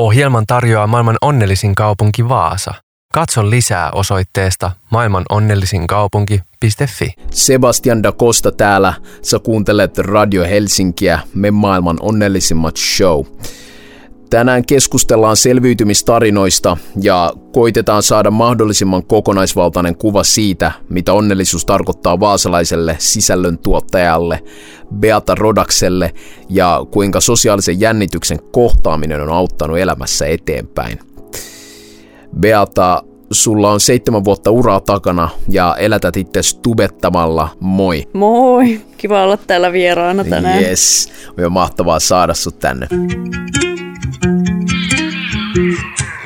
Ohjelman tarjoaa maailman onnellisin kaupunki Vaasa. Katso lisää osoitteesta maailmanonnellisinkaupunki.fi. Sebastian da Costa täällä. Sä kuuntelet Radio Helsinkiä, me maailman onnellisimmat show. Tänään keskustellaan selviytymistarinoista ja koitetaan saada mahdollisimman kokonaisvaltainen kuva siitä, mitä onnellisuus tarkoittaa vaasalaiselle sisällöntuottajalle, Beata Rodakselle ja kuinka sosiaalisen jännityksen kohtaaminen on auttanut elämässä eteenpäin. Beata, sulla on seitsemän vuotta uraa takana ja elätät itse tubettamalla. Moi! Moi! Kiva olla täällä vieraana tänään. Yes, on mahtavaa saada sut tänne.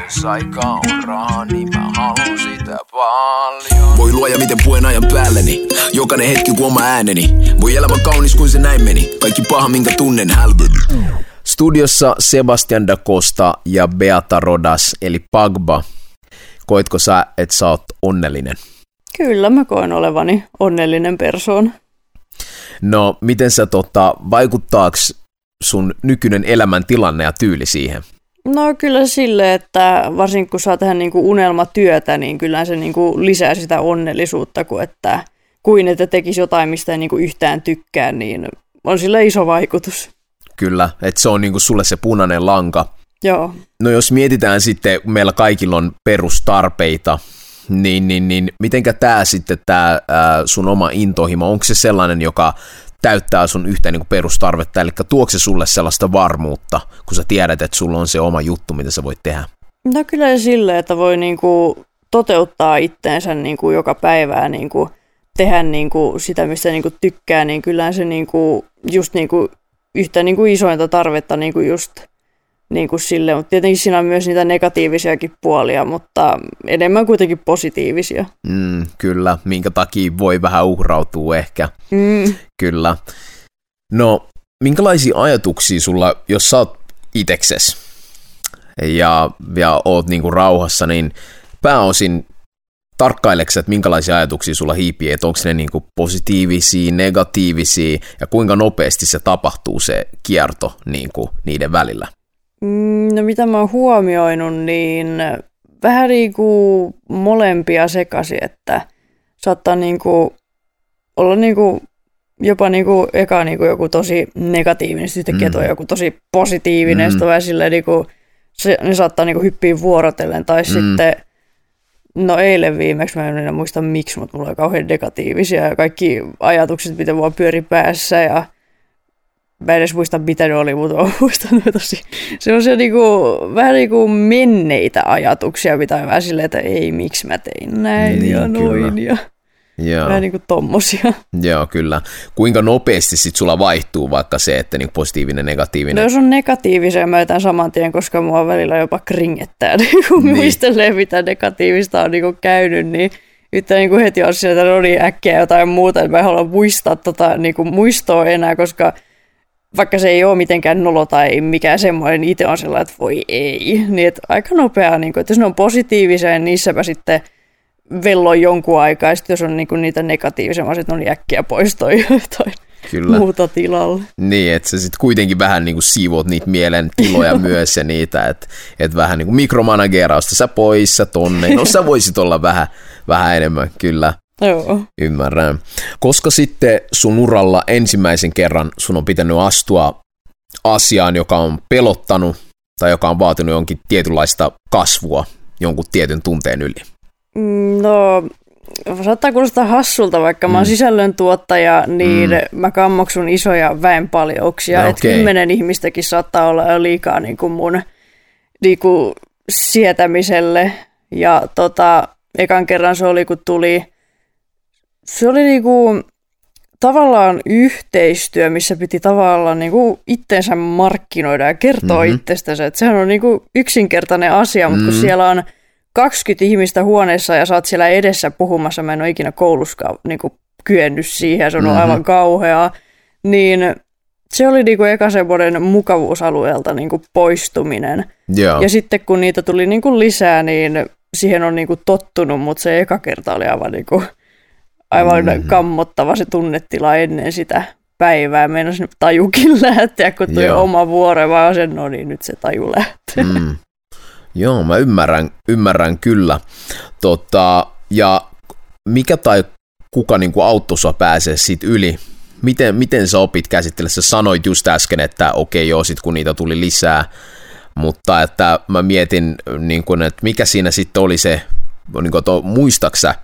Jos aika on rahaa, niin mä haluan sitä paljon. Voi luoja, miten puen ajan päälleni. Jokainen hetki kuin oma ääneni. Voi elämä kaunis kuin se näin meni. Kaikki paha, minkä tunnen, hälveni. Studiossa Sebastian da Costa ja Beata Rodas, eli Pagba. Koitko sä, että sä oot onnellinen? Kyllä mä koen olevani onnellinen persoon. No, miten sä tota, vaikuttaako sun nykyinen elämäntilanne ja tyyli siihen? No kyllä sille, että varsinkin kun saa tehdä niin kuin unelmatyötä, niin kyllä se niin kuin lisää sitä onnellisuutta, kuin että kuin että tekisi jotain, mistä ei niin kuin yhtään tykkää, niin on sillä iso vaikutus. Kyllä, että se on niin kuin sulle se punainen lanka. Joo. No jos mietitään sitten, meillä kaikilla on perustarpeita, niin, niin, niin mitenkä tämä sitten, tämä sun oma intohimo, onko se sellainen, joka täyttää sun yhtä niin perustarvetta, eli tuokse se sulle sellaista varmuutta, kun sä tiedät, että sulla on se oma juttu, mitä sä voit tehdä? No kyllä sille, että voi niin kuin toteuttaa itteensä niin kuin joka päivää niin kuin tehdä niin kuin sitä, mistä niin kuin tykkää, niin kyllä se niin kuin just niin kuin yhtä niin kuin isointa tarvetta niin kuin just niin kuin sille, mutta tietenkin siinä on myös niitä negatiivisiakin puolia, mutta enemmän kuitenkin positiivisia. Mm, kyllä, minkä takia voi vähän uhrautua ehkä. Mm. Kyllä. No, minkälaisia ajatuksia sulla, jos sä oot itekses ja, ja oot niinku rauhassa, niin pääosin tarkkaileksä, että minkälaisia ajatuksia sulla hiipii, että onko ne niinku positiivisia, negatiivisia ja kuinka nopeasti se tapahtuu se kierto niinku niiden välillä? Mm, no mitä mä oon huomioinut, niin vähän niin kuin molempia sekaisin, että saattaa niin kuin olla niin kuin jopa niin kuin eka niin kuin joku tosi negatiivinen, sitten mm. joku tosi positiivinen, mm. sitten vähän silleen niin kuin, se, ne saattaa niin kuin hyppiä vuorotellen, tai mm. sitten No eilen viimeksi, mä en enää muista miksi, mutta mulla on kauhean negatiivisia ja kaikki ajatukset, mitä vaan pyöri päässä ja mä en edes muista mitä ne oli, mutta mä muistan tosi semmoisia niinku, vähän niin kuin menneitä ajatuksia, mitä on vähän silleen, että ei, miksi mä tein näin niin, ja noin kyllä. ja Joo. vähän niin kuin tommosia. Joo, kyllä. Kuinka nopeasti sit sulla vaihtuu vaikka se, että niin positiivinen, negatiivinen? No jos on negatiivisia, mä jätän saman tien, koska mua välillä jopa kringettää, niin kun niin. muistelee, mitä negatiivista on niin kuin käynyt, niin yhtä niin kuin heti on sieltä, no niin äkkiä jotain muuta, että mä en halua muistaa tota, niin kuin muistoa enää, koska vaikka se ei ole mitenkään nolo tai mikään semmoinen, niin itse on sellainen, että voi ei. Niin että aika nopeaa, niin kuin, että jos ne on positiivisia, niin niissäpä sitten vello jonkun aikaa, ja sitten jos on niin kuin niitä negatiivisia, niin on niin äkkiä pois toi jotain Kyllä. muuta tilalle. Niin, että sä sitten kuitenkin vähän niin kuin siivoat niitä mielen tiloja myös ja niitä, että et vähän niin kuin mikromanagerausta sä pois, sä tonne. No sä voisit olla vähän, vähän enemmän, kyllä. Joo. Ymmärrän. Koska sitten sun uralla ensimmäisen kerran sun on pitänyt astua asiaan, joka on pelottanut tai joka on vaatinut jonkin tietynlaista kasvua jonkun tietyn tunteen yli? Mm, no, saattaa kuulostaa hassulta, vaikka mm. mä oon mm. sisällöntuottaja, niin mm. mä kammoksun isoja väenpaljouksia. No, okay. Kymmenen ihmistäkin saattaa olla jo liikaa niin kuin mun niin kuin sietämiselle. Ja tota, ekan kerran se oli, kun tuli se oli niinku tavallaan yhteistyö, missä piti tavallaan niinku itsensä markkinoida ja kertoa mm-hmm. itsestänsä. Että sehän on niinku yksinkertainen asia, mutta mm-hmm. kun siellä on 20 ihmistä huoneessa ja oot siellä edessä puhumassa, mä en ole ikinä kouluskaan niinku kyennyt siihen, se on mm-hmm. aivan kauheaa, niin se oli niinku eka semmoinen mukavuusalueelta niinku poistuminen. Yeah. Ja sitten kun niitä tuli niinku lisää, niin siihen on niinku tottunut, mutta se eka kerta oli aivan niinku aivan mm-hmm. kammottava se tunnetila ennen sitä päivää. Meinasin tajukin lähteä, kun tuli Joo. oma vuoro, vaan sen, no niin, nyt se taju lähtee. Mm. Joo, mä ymmärrän, ymmärrän kyllä. Tota, ja mikä tai kuka niin kuin auttoi sua pääsee siitä yli? Miten, miten sä opit käsitellä? Sä sanoit just äsken, että okei joo, sit kun niitä tuli lisää, mutta että mä mietin, niin kuin, että mikä siinä sitten oli se, niin kuin, to, muistaksä,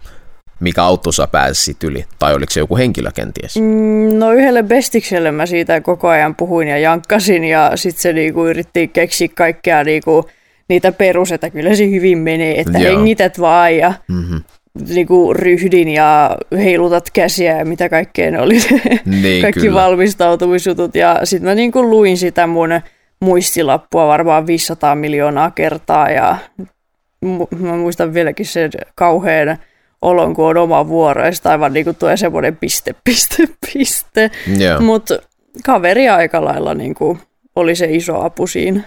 mikä auttoi sä pääsit yli, tai oliko se joku henkilö kenties? Mm, no yhdelle bestikselle mä siitä koko ajan puhuin ja jankkasin, ja sitten se niinku yritti keksiä kaikkea niinku, niitä perus, että kyllä se hyvin menee, että Joo. hengität vaan ja mm-hmm. niinku, ryhdin ja heilutat käsiä ja mitä kaikkea ne oli, niin, kaikki kyllä. valmistautumisjutut, ja sitten mä niinku luin sitä mun muistilappua varmaan 500 miljoonaa kertaa, ja mä muistan vieläkin sen kauhean olon, kun on oma vuoro, ja aivan niin kuin tulee semmoinen piste, piste, piste. Yeah. Mutta kaveri aika lailla niin kuin oli se iso apu siinä.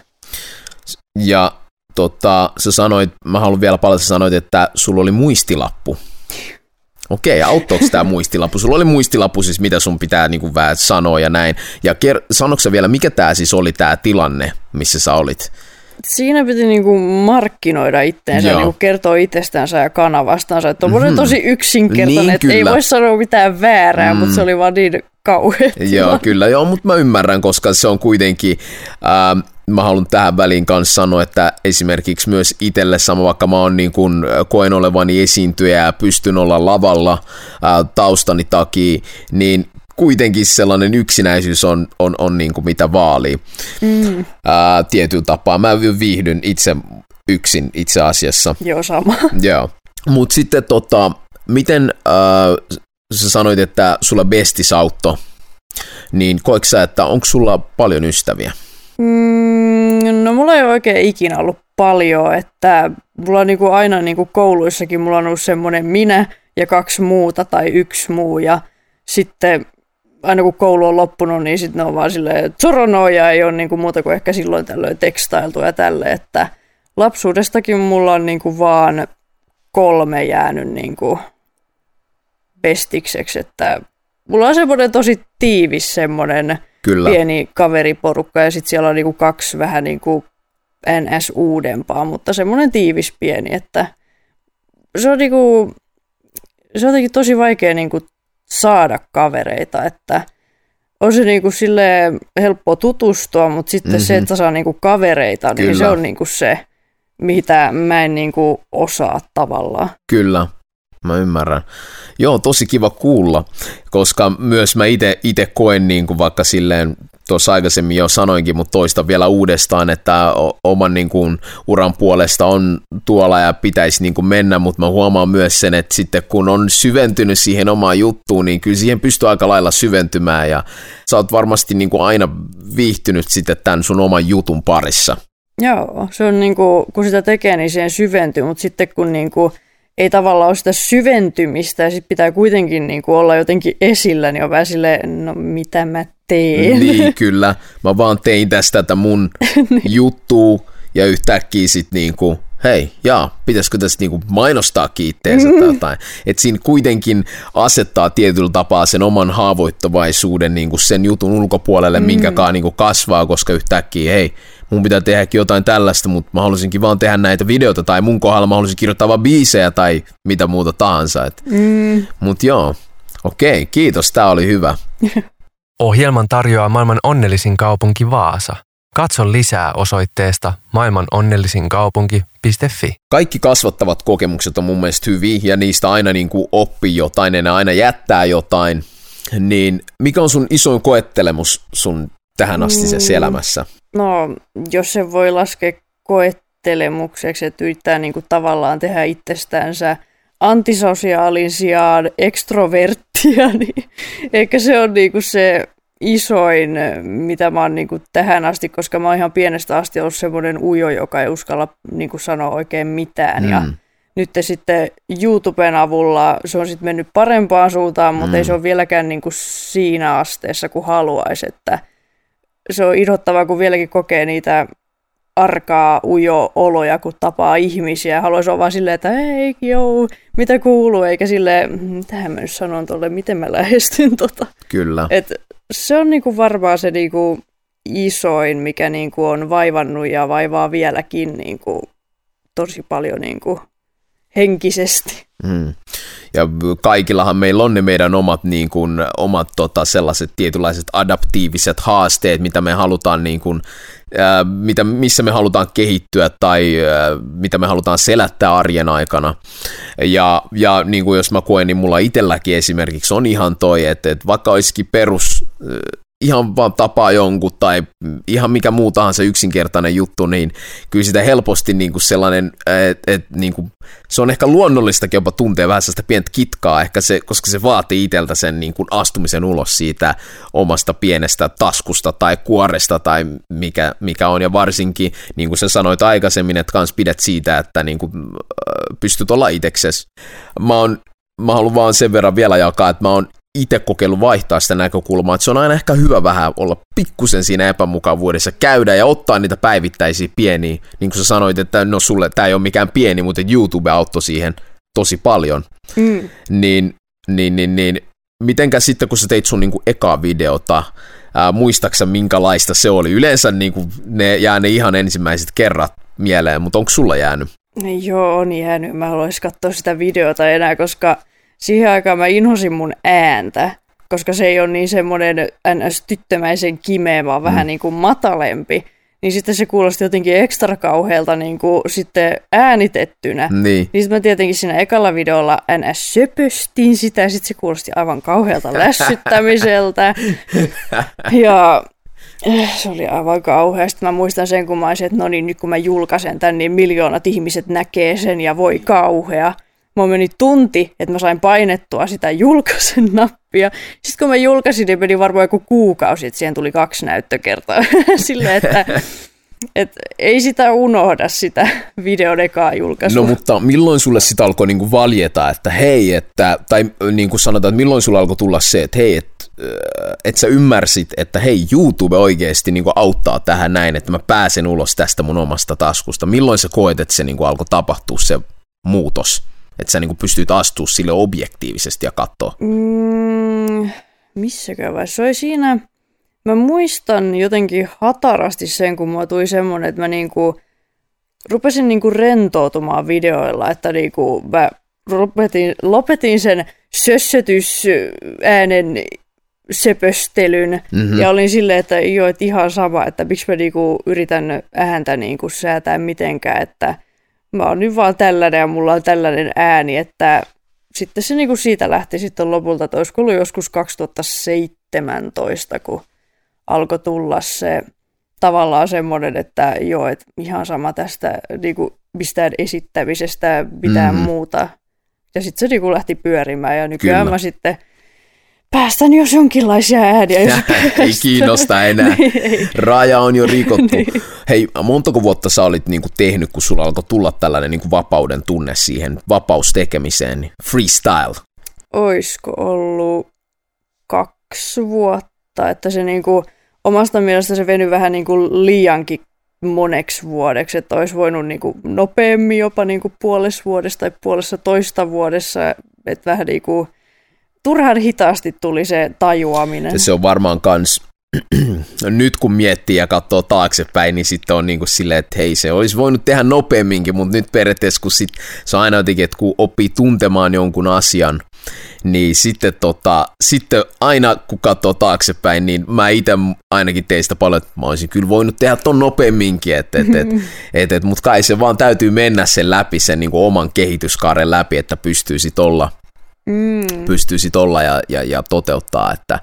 Ja tota, sä sanoit, mä haluan vielä paljon, sä sanoit, että sulla oli muistilappu. Okei, auttoiko tämä muistilappu? Sulla oli muistilappu siis, mitä sun pitää niin kuin, vähän sanoa ja näin. Ja ker- sanoiko vielä, mikä tämä siis oli tämä tilanne, missä sä olit? Siinä piti niinku markkinoida itteensä, niinku kertoa itsestänsä ja kanavastansa. Että on mm-hmm. tosi yksinkertainen, niin, että ei voi sanoa mitään väärää, mm. mutta se oli vaan niin kauhean. Joo, kyllä, joo, mutta mä ymmärrän, koska se on kuitenkin... Ähm, mä haluan tähän väliin kanssa sanoa, että esimerkiksi myös itselle sama, vaikka mä oon niin kuin, koen olevani esiintyjä ja pystyn olla lavalla ää, taustani takia, niin kuitenkin sellainen yksinäisyys on, on, on niin kuin mitä vaalii mm. ää, tietyllä tapaa. Mä viihdyn itse yksin itse asiassa. Joo, sama. Joo. Mutta sitten tota, miten ää, sä sanoit, että sulla besti sautto, niin koetko sä, että onko sulla paljon ystäviä? Mm, no mulla ei oikein ikinä ollut paljon, että mulla on niinku aina niinku kouluissakin mulla on ollut semmoinen minä ja kaksi muuta tai yksi muu ja sitten aina kun koulu on loppunut, niin sitten ne on vaan silleen, että soronoja ei ole niin kuin muuta kuin ehkä silloin tällöin tekstailtu ja tälle, että lapsuudestakin mulla on niin kuin vaan kolme jäänyt niin kuin bestikseksi, että mulla on semmoinen tosi tiivis semmoinen Kyllä. pieni kaveriporukka ja sitten siellä on niin kuin kaksi vähän niin kuin NS uudempaa, mutta semmoinen tiivis pieni, että se on, niin kuin, se on jotenkin tosi vaikea niin kuin saada kavereita, että on se niinku sille helppo tutustua, mutta sitten mm-hmm. se, mhm. että saa niinku kavereita, Kyllä. niin se on niinku se, mitä mä en niinku osaa tavallaan. Kyllä, mä ymmärrän. Joo, tosi kiva kuulla, koska myös mä itse koen niin kuin vaikka silleen tuossa aikaisemmin jo sanoinkin, mutta toista vielä uudestaan, että oman niin kuin, uran puolesta on tuolla ja pitäisi niin kuin, mennä, mutta mä huomaan myös sen, että sitten kun on syventynyt siihen omaan juttuun, niin kyllä siihen pystyy aika lailla syventymään ja sä oot varmasti niin kuin, aina viihtynyt sitten tämän sun oman jutun parissa. Joo, se on niin kuin, kun sitä tekee, niin siihen syventyy, mutta sitten kun niin kuin, ei tavallaan ole sitä syventymistä ja sitten pitää kuitenkin niin kuin olla jotenkin esillä, niin on vähän silleen, no mitä mä teen. Niin, kyllä. Mä vaan tein tästä tätä mun niin. juttua ja yhtäkkiä sitten niin kuin, hei, jaa, pitäisikö tässä niinku mainostaa kiitteensä mm. tai jotain. Että siinä kuitenkin asettaa tietyllä tapaa sen oman haavoittavaisuuden niinku sen jutun ulkopuolelle, mm. minkäkaan niinku kasvaa, koska yhtäkkiä, hei, mun pitää tehdäkin jotain tällaista, mutta mä haluaisinkin vaan tehdä näitä videoita, tai mun kohdalla mä haluaisin kirjoittaa vaan biisejä tai mitä muuta tahansa. Et, mm. Mut joo, okei, kiitos, tää oli hyvä. Ohjelman tarjoaa maailman onnellisin kaupunki Vaasa. Katso lisää osoitteesta maailmanonnellisinkaupunki.fi. Kaikki kasvattavat kokemukset on mun mielestä hyviä ja niistä aina niin kuin oppii jotain ja ne aina jättää jotain. Niin mikä on sun isoin koettelemus sun tähän asti mm. elämässä? No, jos se voi laskea koettelemukseksi, että yrittää niin kuin tavallaan tehdä itsestäänsä antisosiaalin sijaan ekstroverttia, niin ehkä se on niin kuin se isoin, mitä mä oon niin kuin tähän asti, koska mä oon ihan pienestä asti ollut semmoinen ujo, joka ei uskalla niin kuin sanoa oikein mitään. Mm. Ja nyt sitten YouTuben avulla se on sitten mennyt parempaan suuntaan, mutta mm. ei se ole vieläkään niin kuin siinä asteessa kuin haluaisi, että – se on idottavaa, kun vieläkin kokee niitä arkaa ujo oloja, kun tapaa ihmisiä. Haluaisi olla vaan silleen, että hei, joo, mitä kuuluu, eikä sille, tähän mä nyt sanon tuolle, miten mä lähestyn tota. Kyllä. Et se on niinku varmaan se niinku isoin, mikä niinku on vaivannut ja vaivaa vieläkin niinku tosi paljon niinku henkisesti. Mm. Ja kaikillahan meillä on ne meidän omat, niin kuin, omat tota, sellaiset tietynlaiset adaptiiviset haasteet, mitä me halutaan, niin kuin, ää, mitä, missä me halutaan kehittyä tai ää, mitä me halutaan selättää arjen aikana. Ja, ja niin kuin jos mä koen, niin mulla itselläkin esimerkiksi on ihan toi, että, että vaikka olisikin perus ihan vaan tapaa jonkun tai ihan mikä muu tahansa yksinkertainen juttu, niin kyllä sitä helposti niin kuin sellainen, että et, niin se on ehkä luonnollistakin jopa tuntea vähän sellaista pientä kitkaa, ehkä se, koska se vaatii itseltä sen niin kuin astumisen ulos siitä omasta pienestä taskusta tai kuoresta tai mikä, mikä on, ja varsinkin, niin kuin sä sanoit aikaisemmin, että kans pidät siitä, että niin kuin, pystyt olla itseksesi. Mä oon mä haluan vaan sen verran vielä jakaa, että mä oon itse kokeillut vaihtaa sitä näkökulmaa, että se on aina ehkä hyvä vähän olla pikkusen siinä epämukavuudessa, käydä ja ottaa niitä päivittäisiä pieniä, niin kuin sä sanoit, että no sulle tämä ei ole mikään pieni, mutta YouTube auttoi siihen tosi paljon, mm. niin, niin, niin, niin mitenkä sitten kun sä teit sun niin kuin ekaa videota, ää, muistaksa minkälaista se oli? Yleensä niin kuin ne jää ne ihan ensimmäiset kerrat mieleen, mutta onko sulla jäänyt? Joo, on jäänyt. Mä haluaisin katsoa sitä videota enää, koska siihen aikaan mä inhosin mun ääntä, koska se ei ole niin semmoinen ns. tyttömäisen kimeä, vaan mm. vähän niin kuin matalempi. Niin sitten se kuulosti jotenkin ekstra kauhealta niin kuin sitten äänitettynä. Niin. Niin sitten mä tietenkin siinä ekalla videolla ns. söpöstin sitä ja sitten se kuulosti aivan kauhealta lässyttämiseltä. ja eh, se oli aivan kauheasti. Mä muistan sen, kun mä olisin, että no niin, nyt kun mä julkaisen tän, niin miljoonat ihmiset näkee sen ja voi kauhea. Mulla meni tunti, että mä sain painettua sitä julkaisen nappia. Sitten kun mä julkaisin, niin meni varmaan joku kuukausi, että siihen tuli kaksi näyttökertaa. Silleen, että et ei sitä unohda sitä videon ekaa julkaisua. No mutta milloin sulle sitä alkoi niinku valjeta, että hei, että, tai niin kuin sanotaan, että milloin sulle alkoi tulla se, että hei, että että sä ymmärsit, että hei, YouTube oikeasti niinku auttaa tähän näin, että mä pääsen ulos tästä mun omasta taskusta. Milloin sä koet, että se niinku alkoi tapahtua se muutos? Että sä niin pystyt astua sille objektiivisesti ja katsoa? Mm, missäkään vai? Se oli siinä, mä muistan jotenkin hatarasti sen, kun mulla tuli semmoinen, että mä niinku, rupesin niinku rentoutumaan videoilla, että niinku mä lopetin, lopetin sen sössötysäänen söpöstelyn mm-hmm. ja olin silleen, että joo, että ihan sama, että miksi mä niinku yritän ääntä niinku säätää mitenkään, että mä oon nyt vaan tällainen ja mulla on tällainen ääni, että sitten se niin kuin siitä lähti sitten lopulta, että olisiko ollut joskus 2017, kun alkoi tulla se tavallaan semmoinen, että joo, että ihan sama tästä niin kuin mistään esittämisestä, mitään mm-hmm. muuta. Ja sitten se niin kuin lähti pyörimään ja nykyään Kyllä. mä sitten – päästän jos jonkinlaisia ääniä. Jos ei kiinnosta enää. niin, Raja on jo rikottu. niin. Hei, montako vuotta sä olit niinku tehnyt, kun sulla alkoi tulla tällainen niinku vapauden tunne siihen vapaustekemiseen, niin freestyle? Oisko ollut kaksi vuotta, että se niinku, omasta mielestä se venyi vähän niinku liiankin moneksi vuodeksi, että olisi voinut niinku nopeammin jopa niinku puolessa vuodessa tai puolessa toista vuodessa, että vähän niinku turhan hitaasti tuli se tajuaminen. Se on varmaan kans nyt kun miettii ja katsoo taaksepäin, niin sitten on niin kuin silleen, että hei, se olisi voinut tehdä nopeamminkin, mutta nyt periaatteessa kun sit, se on aina jotenkin, että kun oppii tuntemaan jonkun asian, niin sitten, tota, sitten aina kun katsoo taaksepäin, niin mä itse ainakin teistä paljon, että mä olisin kyllä voinut tehdä ton nopeamminkin, että et, et, et, et, mutta kai se vaan täytyy mennä sen läpi, sen niin kuin oman kehityskaaren läpi, että pystyy sitten olla mm. pystyy sit olla ja, ja, ja toteuttaa, että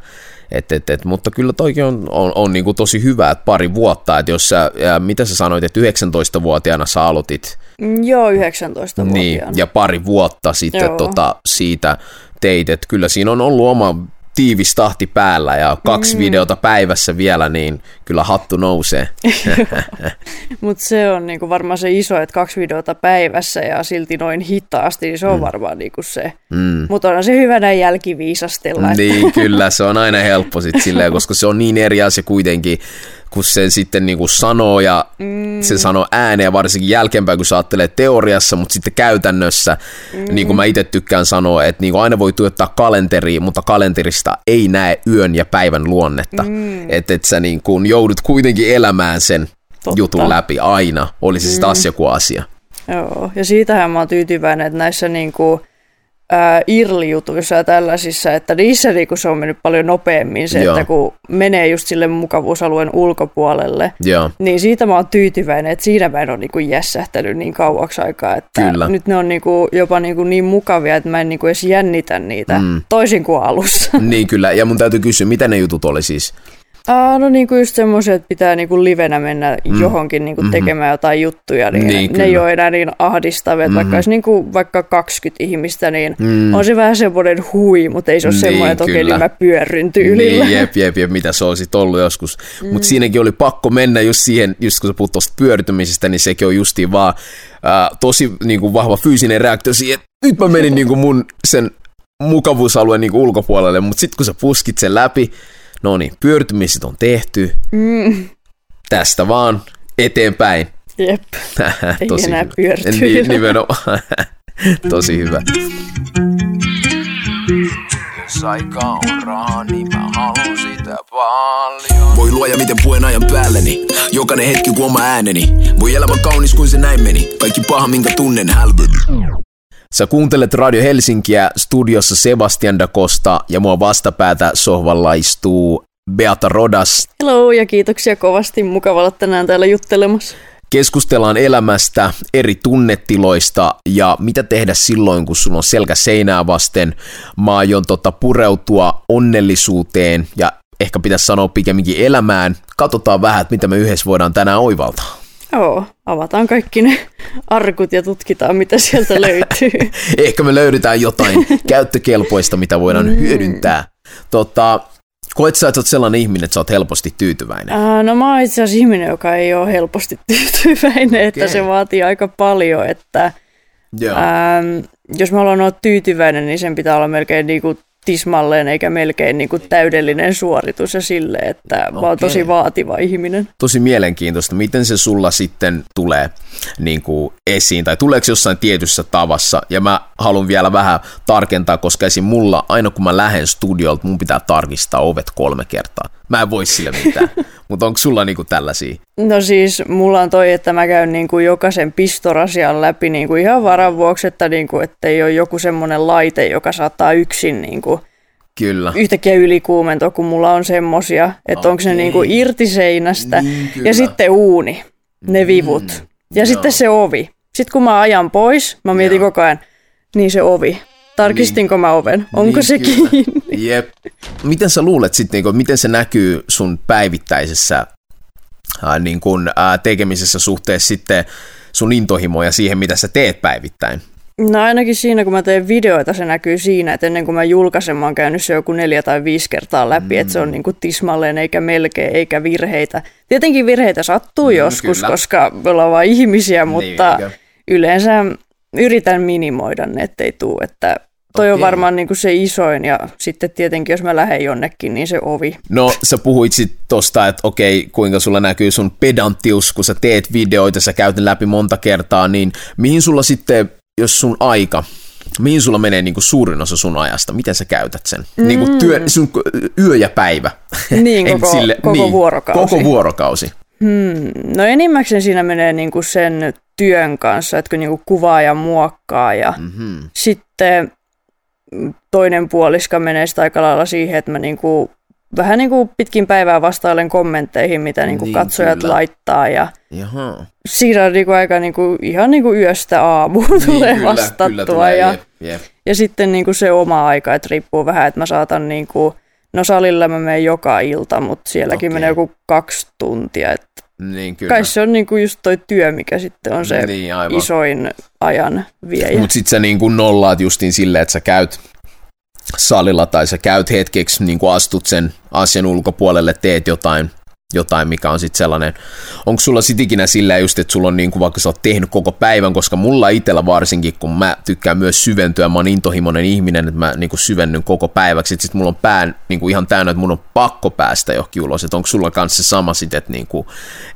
et, et, et, mutta kyllä toikin on, on, on niin kuin tosi hyvä, että pari vuotta, että jos sä, ja mitä sä sanoit, että 19-vuotiaana sä aloitit? Mm, joo, 19-vuotiaana. Niin, ja pari vuotta sitten tota, siitä teit, että kyllä siinä on ollut oma tiivis tahti päällä ja kaksi mm. videota päivässä vielä, niin kyllä hattu nousee. Mutta se on niinku varmaan se iso, että kaksi videota päivässä ja silti noin hitaasti, niin se on mm. varmaan niinku se. Mm. Mutta on se hyvä näin jälkiviisastella. Että... Niin, kyllä, se on aina helppo sit silleen, koska se on niin eri asia kuitenkin, kun se sitten niin kuin sanoo ja mm. se sanoo ääneen, varsinkin jälkeenpäin, kun sä ajattelee teoriassa, mutta sitten käytännössä, mm. niin kuin mä itse tykkään sanoa, että niin kuin aina voi tuottaa kalenteriin, mutta kalenterista ei näe yön ja päivän luonnetta. Mm. Että et sä niin kuin joudut kuitenkin elämään sen Totta. jutun läpi aina, olisi se mm. taas joku asia. Joo, ja siitähän mä oon tyytyväinen, että näissä niin kuin ää, irlijutuissa ja tällaisissa, että niissä niin kun se on mennyt paljon nopeammin se, Joo. että kun menee just sille mukavuusalueen ulkopuolelle, Joo. niin siitä mä oon tyytyväinen, että siinä mä en ole niin kuin jässähtänyt niin kauaksi aikaa, että Kyllä. nyt ne on niin kuin jopa niin, kuin niin mukavia, että mä en niin kuin edes jännitä niitä, mm. toisin kuin alussa. Niin kyllä, ja mun täytyy kysyä, mitä ne jutut oli siis? Aa, no niin kuin just semmoisia, että pitää niin kuin livenä mennä mm. johonkin niin kuin mm-hmm. tekemään jotain juttuja, niin, niin ne ei ole enää niin ahdistavia. Mm-hmm. Vaikka olisi niin kuin vaikka 20 ihmistä, niin mm. on se vähän semmoinen hui, mutta ei se ole niin, semmoinen, että okei, niin mä pyörryn tyylillä. Niin, jep, jep, jep, mitä se olisi ollut joskus. Mm. Mutta siinäkin oli pakko mennä just siihen, just kun sä puhut tuosta pyörtymisestä, niin sekin on justiin vaan äh, tosi niin kuin vahva fyysinen reaktio siihen, että nyt mä menin niin kuin mun sen mukavuusalueen niin kuin ulkopuolelle, mutta sitten kun sä puskit sen läpi, No niin, pyörtymiset on tehty. Mm. Tästä vaan eteenpäin. Jep, Tosi ei enää pyörtyillä. Niin, nimenomaan. Tosi hyvä. Jos aika on rahaa, niin mä haluan sitä paljon. Voi luoja, miten puen ajan päälleni. Jokainen hetki kuin oma ääneni. Voi elämä kaunis kuin se näin meni. Kaikki paha, minkä tunnen hälveni. Sä kuuntelet Radio Helsinkiä, studiossa Sebastian da Costa ja mua vastapäätä sohvalla istuu Beata Rodas. Hello ja kiitoksia kovasti, mukava olla tänään täällä juttelemassa. Keskustellaan elämästä, eri tunnetiloista ja mitä tehdä silloin, kun sulla on selkä seinää vasten. Mä aion tota pureutua onnellisuuteen ja ehkä pitäisi sanoa pikemminkin elämään. Katsotaan vähän, että mitä me yhdessä voidaan tänään oivaltaa. Joo, avataan kaikki ne arkut ja tutkitaan, mitä sieltä löytyy. Ehkä me löydetään jotain käyttökelpoista, mitä voidaan mm. hyödyntää. Tota, koet sä, että oot sellainen ihminen, että sä oot helposti tyytyväinen? Äh, no mä oon itse asiassa ihminen, joka ei ole helposti tyytyväinen, okay. että se vaatii aika paljon, että Ähm, jos mä haluan olla tyytyväinen, niin sen pitää olla melkein niinku tismalleen eikä melkein niin kuin täydellinen suoritus ja sille, että okay. mä oon tosi vaativa ihminen. Tosi mielenkiintoista. Miten se sulla sitten tulee niin kuin esiin tai tuleeko jossain tietyssä tavassa? Ja mä haluan vielä vähän tarkentaa, koska esim. mulla aina kun mä lähden studiolta, mun pitää tarkistaa ovet kolme kertaa. Mä en voi sille mitään. Mutta onko sulla niinku tällaisia? No siis mulla on toi, että mä käyn niinku jokaisen pistorasian läpi niinku ihan varan vuoksi, että niinku, ei ole joku semmoinen laite, joka saattaa yksin niinku Kyllä. yhtäkkiä ylikuumentua, kun mulla on semmosia, että okay. onko ne niinku irti seinästä. Niin, ja sitten uuni, ne vivut. Mm, ja joo. sitten se ovi. Sitten kun mä ajan pois, mä mietin joo. koko ajan, niin se ovi. Tarkistinko niin. mä oven? Onko niin, se kyllä. kiinni? Jep. Miten sä luulet sitten, niin miten se näkyy sun päivittäisessä ää, niin kun, ää, tekemisessä suhteessa sitten sun intohimoja siihen, mitä sä teet päivittäin? No ainakin siinä, kun mä teen videoita, se näkyy siinä, että ennen kuin mä julkaisen, mä oon käynyt se joku neljä tai viisi kertaa läpi, mm. että se on mm. niin kuin tismalleen eikä melkein eikä virheitä. Tietenkin virheitä sattuu mm, joskus, kyllä. koska me ollaan vain ihmisiä, niin, mutta niin, yleensä yritän minimoida ne, ettei tuu, että toi Okei. on varmaan niin kuin se isoin ja sitten tietenkin jos mä lähden jonnekin, niin se ovi. No sä puhuit sitten tosta, että okei, kuinka sulla näkyy sun pedanttius, kun sä teet videoita, sä käyt läpi monta kertaa, niin mihin sulla sitten, jos sun aika, mihin sulla menee niin kuin suurin osa sun ajasta? Miten sä käytät sen? Mm. Niin kuin työ, sun yö ja päivä. Niin, koko, sille, koko niin, vuorokausi. Koko vuorokausi. Hmm. No enimmäkseen siinä menee niin kuin sen työn kanssa, että kun niin kuin kuvaa ja muokkaa ja mm-hmm. sitten toinen puoliska menee sitä aika lailla siihen, että mä niin kuin, vähän niin kuin pitkin päivää vastailen kommentteihin, mitä niin kuin niin, katsojat kyllä. laittaa ja Jaha. siinä on niin kuin aika niin kuin, ihan niin kuin yöstä aamuun niin, tulee kyllä, vastattua kyllä tulee, ja, jep, jep. ja sitten niin kuin se oma aika, että riippuu vähän, että mä saatan niin kuin, No salilla mä menen joka ilta, mutta sielläkin okay. menee joku kaksi tuntia. Että niin, kyllä. Kai se on niinku just toi työ, mikä sitten on se niin, isoin ajan viejä. Mutta sitten sä niinku nollaat justiin silleen, että sä käyt salilla tai sä käyt hetkeksi, niin astut sen asian ulkopuolelle, teet jotain jotain, mikä on sitten sellainen, onko sulla sit ikinä sillä just, että sulla on niin kuin vaikka sä oot tehnyt koko päivän, koska mulla itsellä varsinkin, kun mä tykkään myös syventyä, mä oon intohimoinen ihminen, että mä niin kuin syvennyn koko päiväksi, että sit mulla on pään niin kuin ihan täynnä, että mun on pakko päästä johonkin ulos, että onko sulla kanssa se sama sitten, että, niin kuin,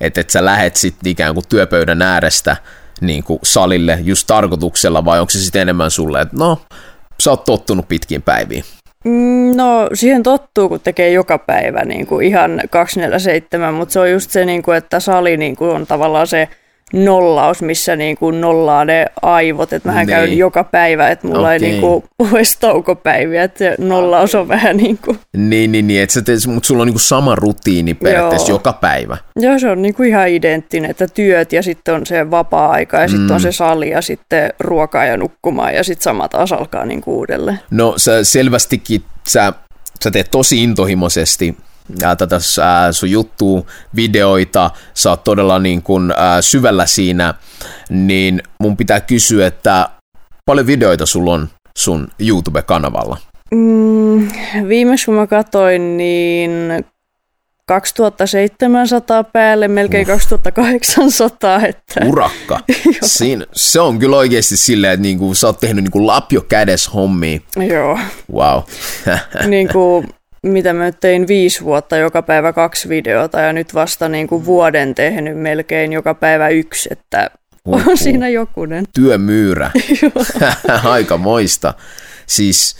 että, että sä lähet sitten ikään kuin työpöydän äärestä niin kuin salille just tarkoituksella, vai onko se sitten enemmän sulle, että no, sä oot tottunut pitkiin päiviin? Mm, no siihen tottuu, kun tekee joka päivä niin kuin ihan 247, mutta se on just se, niin kuin, että sali niin kuin on tavallaan se nollaus, missä niin kuin nollaa ne aivot. Että mähän niin. käyn joka päivä, että mulla okay. ei niin kuin ole taukopäiviä, että se nollaus on vähän niin kuin... Niin, niin, niin että teet, mutta sulla on niin kuin sama rutiini periaatteessa Joo. joka päivä. Joo, se on niin kuin ihan identtinen, että työt ja sitten on se vapaa-aika ja sitten mm. on se sali ja sitten ruokaa ja nukkumaan ja sitten sama taas alkaa niin kuin uudelleen. No sä selvästikin, sä, sä teet tosi intohimoisesti ää, tätä ää, sun juttua, videoita, sä oot todella niin kun, ää, syvällä siinä, niin mun pitää kysyä, että paljon videoita sulla on sun YouTube-kanavalla? Mm, viimeksi kun mä katsoin, niin 2700 päälle, melkein uh. 2800. Että... Urakka. Siin, se on kyllä oikeasti silleen, että niinku, sä oot tehnyt niinku lapio kädes hommia. Joo. Wow. niinku, mitä mä tein viisi vuotta joka päivä kaksi videota ja nyt vasta niin kuin vuoden tehnyt melkein joka päivä yksi, että on siinä jokunen. Työmyyrä. Aika moista. Siis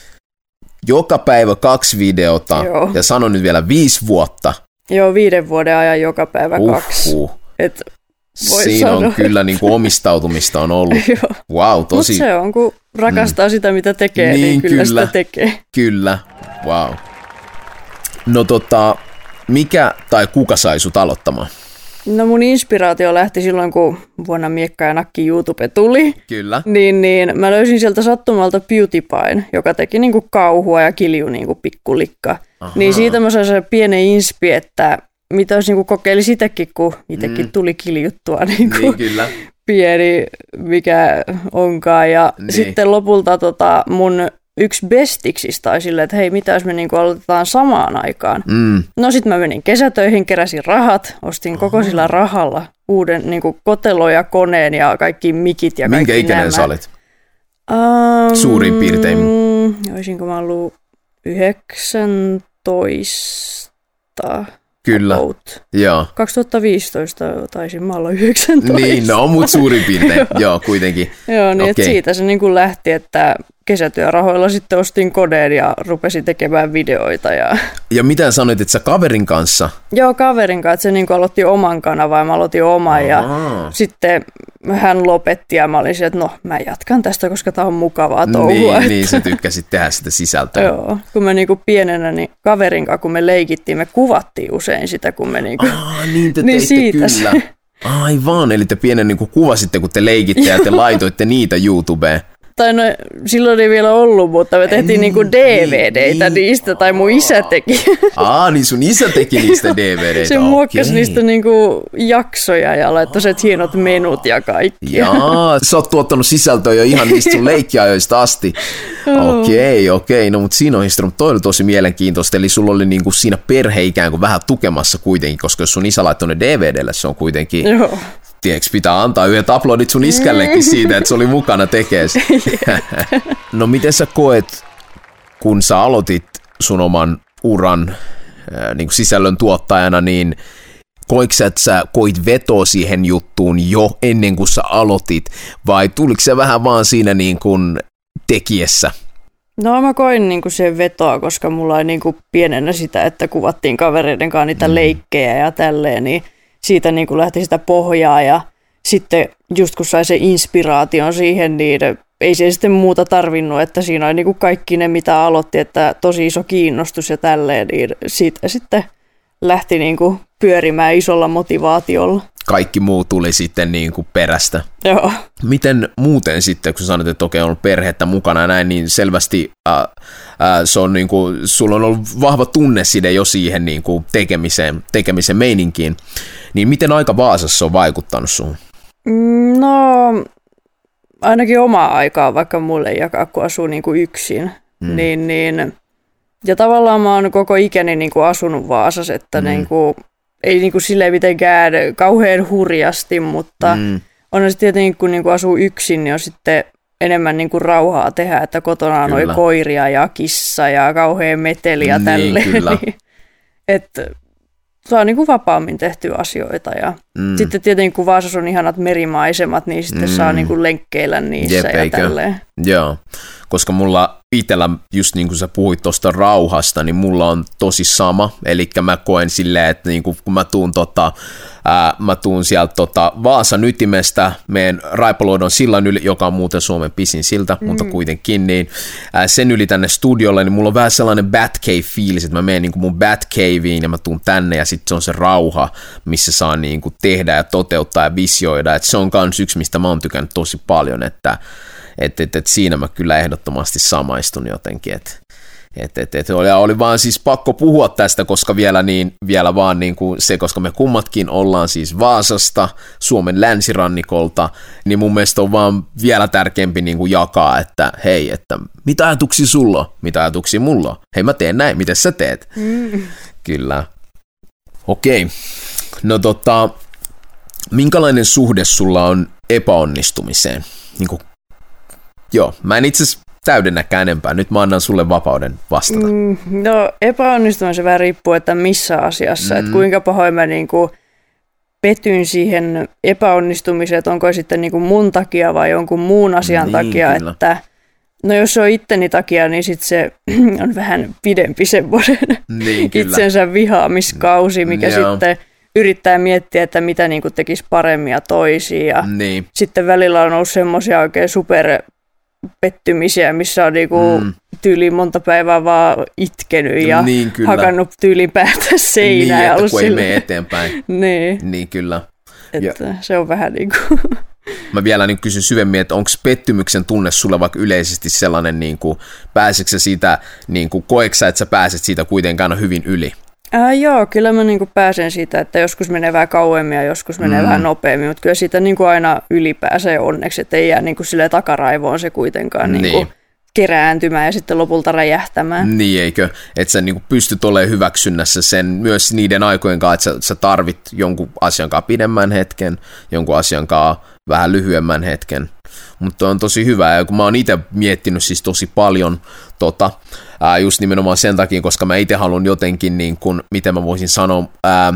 joka päivä kaksi videota Joo. ja sano nyt vielä viisi vuotta. Joo, viiden vuoden ajan joka päivä Uhuh. kaksi. Et Siinä sanoa. on kyllä niin kuin omistautumista on ollut. wow, tosi. Mutta se on, kun rakastaa mm. sitä, mitä tekee, niin, niin kyllä, kyllä sitä tekee. Kyllä, wow. No tota, mikä tai kuka sai sut aloittamaan? No mun inspiraatio lähti silloin, kun vuonna Miekka ja Nakki YouTube tuli. Kyllä. Niin, niin mä löysin sieltä sattumalta PewDiePien, joka teki niinku kauhua ja kilju niinku pikkulikka. Aha. Niin siitä mä sain pienen inspi, että mitä jos niinku kokeili sitäkin, kun itsekin mm. tuli kiljuttua niinku niin, kyllä. pieni, mikä onkaan. Ja niin. sitten lopulta tota, mun yksi bestiksistä tai silleen, että hei, mitä jos me niinku aloitetaan samaan aikaan. Mm. No sitten mä menin kesätöihin, keräsin rahat, ostin Aha. koko sillä rahalla uuden niinku kotelo ja koneen ja kaikki mikit ja Minkä kaikki ikäinen nämä. sä olit? Um, Suurin piirtein. Olisinko mä ollut 19 Kyllä. About. Joo. 2015 taisin mä olla 19. Niin, no, mutta suurin piirtein, joo, kuitenkin. Joo, niin okay. siitä se niin kuin lähti, että kesätyörahoilla sitten ostin kodeen ja rupesin tekemään videoita. Ja, ja mitä sanoit, että sä kaverin kanssa? Joo, kaverin kanssa, että se niin aloitti oman kanavan ja mä aloitin oman ja sitten hän lopetti ja mä olin että no mä jatkan tästä, koska tämä on mukavaa touhua. Niin, että... niin sä tykkäsit tehdä sitä sisältöä. Joo, kun me niinku pienenä niin kaverin kanssa, kun me leikittiin, me kuvattiin usein sitä, kun me niinku... Aa, niin te niin siitä kyllä. Se... Aivan, eli te pienen niin kuvasitte, kun te leikitte ja te laitoitte niitä YouTubeen tai no, silloin ei vielä ollut, mutta me tehtiin niinku niin, niinku DVDitä niin, niistä, tai mun isä teki. Aa, niin sun isä teki niistä DVDitä, Se muokkasi niistä niinku jaksoja ja laittoi se hienot menut ja kaikki. Jaa, sä oot tuottanut sisältöä jo ihan niistä sun leikkiajoista asti. Okei, okay, okei, okay. no mutta siinä on historia, toi oli tosi mielenkiintoista, eli sulla oli niinku siinä perhe ikään kuin vähän tukemassa kuitenkin, koska jos sun isä laittoi ne DVDlle, se on kuitenkin Joo tiedätkö, pitää antaa yhdet aplodit sun iskällekin siitä, että se oli mukana tekees. no miten sä koet, kun sä aloitit sun oman uran niin kuin sisällön tuottajana, niin koiko sä, että sä koit vetoa siihen juttuun jo ennen kuin sä aloitit, vai tuliko se vähän vaan siinä niin kuin tekijässä? No mä koin niin kuin sen vetoa, koska mulla oli niin kuin pienenä sitä, että kuvattiin kavereiden kanssa niitä mm. leikkejä ja tälleen, niin – siitä niin kuin lähti sitä pohjaa ja sitten just kun sai se inspiraation siihen, niin ei se sitten muuta tarvinnut, että siinä oli niin kuin kaikki ne, mitä aloitti, että tosi iso kiinnostus ja tälleen, niin siitä sitten lähti niin kuin pyörimään isolla motivaatiolla. Kaikki muu tuli sitten niin kuin perästä. Joo. Miten muuten sitten, kun sanoit, että okei on ollut perhettä mukana ja näin, niin selvästi äh, äh, se on niin kuin, sulla on ollut vahva tunneside jo siihen niin kuin tekemiseen, tekemisen meininkiin. Niin miten aika Vaasassa on vaikuttanut suhun? Mm, no, ainakin omaa aikaa, vaikka mulle ei jakaa, kun asuu niin kuin yksin. Mm. Niin, niin, ja tavallaan mä oon koko ikäni niin kuin asunut Vaasassa, että mm. niin kuin, ei niin kuin silleen mitenkään kauhean hurjasti, mutta mm. on se tietenkin, kun niin kuin asuu yksin, niin on sitten enemmän niin kuin rauhaa tehdä, että kotona on noin koiria ja kissa ja kauhean meteli ja niin, tälleen. Niin, että saa niin kuin vapaammin tehtyä asioita. Ja mm. sitten tietenkin kun Vaasassa on ihanat merimaisemat, niin sitten mm. saa niin kuin lenkkeillä niissä Jep, ja eikö? tälleen. Joo, koska mulla itsellä, just niin kuin sä puhuit tuosta rauhasta, niin mulla on tosi sama. Eli mä koen silleen, että niin kuin, kun mä tuun, tota, ää, mä tuun sieltä tota, Vaasan ytimestä, meidän Raipoluodon sillan yli, joka on muuten Suomen pisin silta, mm. mutta kuitenkin, niin ää, sen yli tänne studiolle, niin mulla on vähän sellainen Batcave-fiilis, että mä menen niin kuin mun Batcaveen ja mä tuun tänne ja sitten se on se rauha, missä saa niin kuin tehdä ja toteuttaa ja visioida. Et se on myös yksi, mistä mä oon tykännyt tosi paljon, että et, et, et siinä mä kyllä ehdottomasti samaistun jotenkin, että et, et, et, oli, oli vaan siis pakko puhua tästä, koska vielä, niin, vielä vaan niin kuin se, koska me kummatkin ollaan siis Vaasasta, Suomen länsirannikolta, niin mun mielestä on vaan vielä tärkeämpi niin kuin jakaa, että hei, että mitä ajatuksia sulla on? Mitä ajatuksia mulla on? Hei, mä teen näin, miten sä teet? Mm. Kyllä. Okei. No tota, minkälainen suhde sulla on epäonnistumiseen? Niin kuin Joo, mä en itse täydennäkään enempää. Nyt mä annan sulle vapauden vastata. Mm, no epäonnistuminen vähän riippuu, että missä asiassa. Mm. Että kuinka pahoin mä niinku petyn siihen epäonnistumiseen, että onko sitten niinku mun takia vai jonkun muun asian niin, takia. Kyllä. Että No jos se on itteni takia, niin sit se on vähän pidempi semmoinen niin, itsensä vihaamiskausi, mikä Joo. sitten yrittää miettiä, että mitä niin tekisi paremmin ja toisiin. Ja niin. Sitten välillä on ollut semmoisia oikein super pettymisiä, missä on niinku mm. tyyliin monta päivää vaan itkenyt ja niin, kyllä. hakannut tyylin päätä seinään. Niin, että kun ei mene eteenpäin. niin. niin, kyllä. Että ja. se on vähän niin kuin... Mä vielä niin kysyn syvemmin, että onko pettymyksen tunne sulle vaikka yleisesti sellainen, niin kuin, pääseekö siitä, niin kuin, koeksä, että sä pääset siitä kuitenkaan hyvin yli? Ää, joo, kyllä mä niin pääsen siitä, että joskus menee vähän kauemmin ja joskus menee mm. vähän nopeammin, mutta kyllä siitä niin aina ylipääsee onneksi, että ei jää niin kuin takaraivoon se kuitenkaan niin. Niin kerääntymään ja sitten lopulta räjähtämään. Niin, eikö? Että sä niin pystyt olemaan hyväksynnässä sen myös niiden aikojen kanssa, että sä, sä tarvit jonkun asian kanssa pidemmän hetken, jonkun asian kanssa vähän lyhyemmän hetken. Mutta on tosi hyvä, ja kun mä oon itse miettinyt siis tosi paljon tota, ää, just nimenomaan sen takia, koska mä itse haluan jotenkin, niin kun, miten mä voisin sanoa, ää,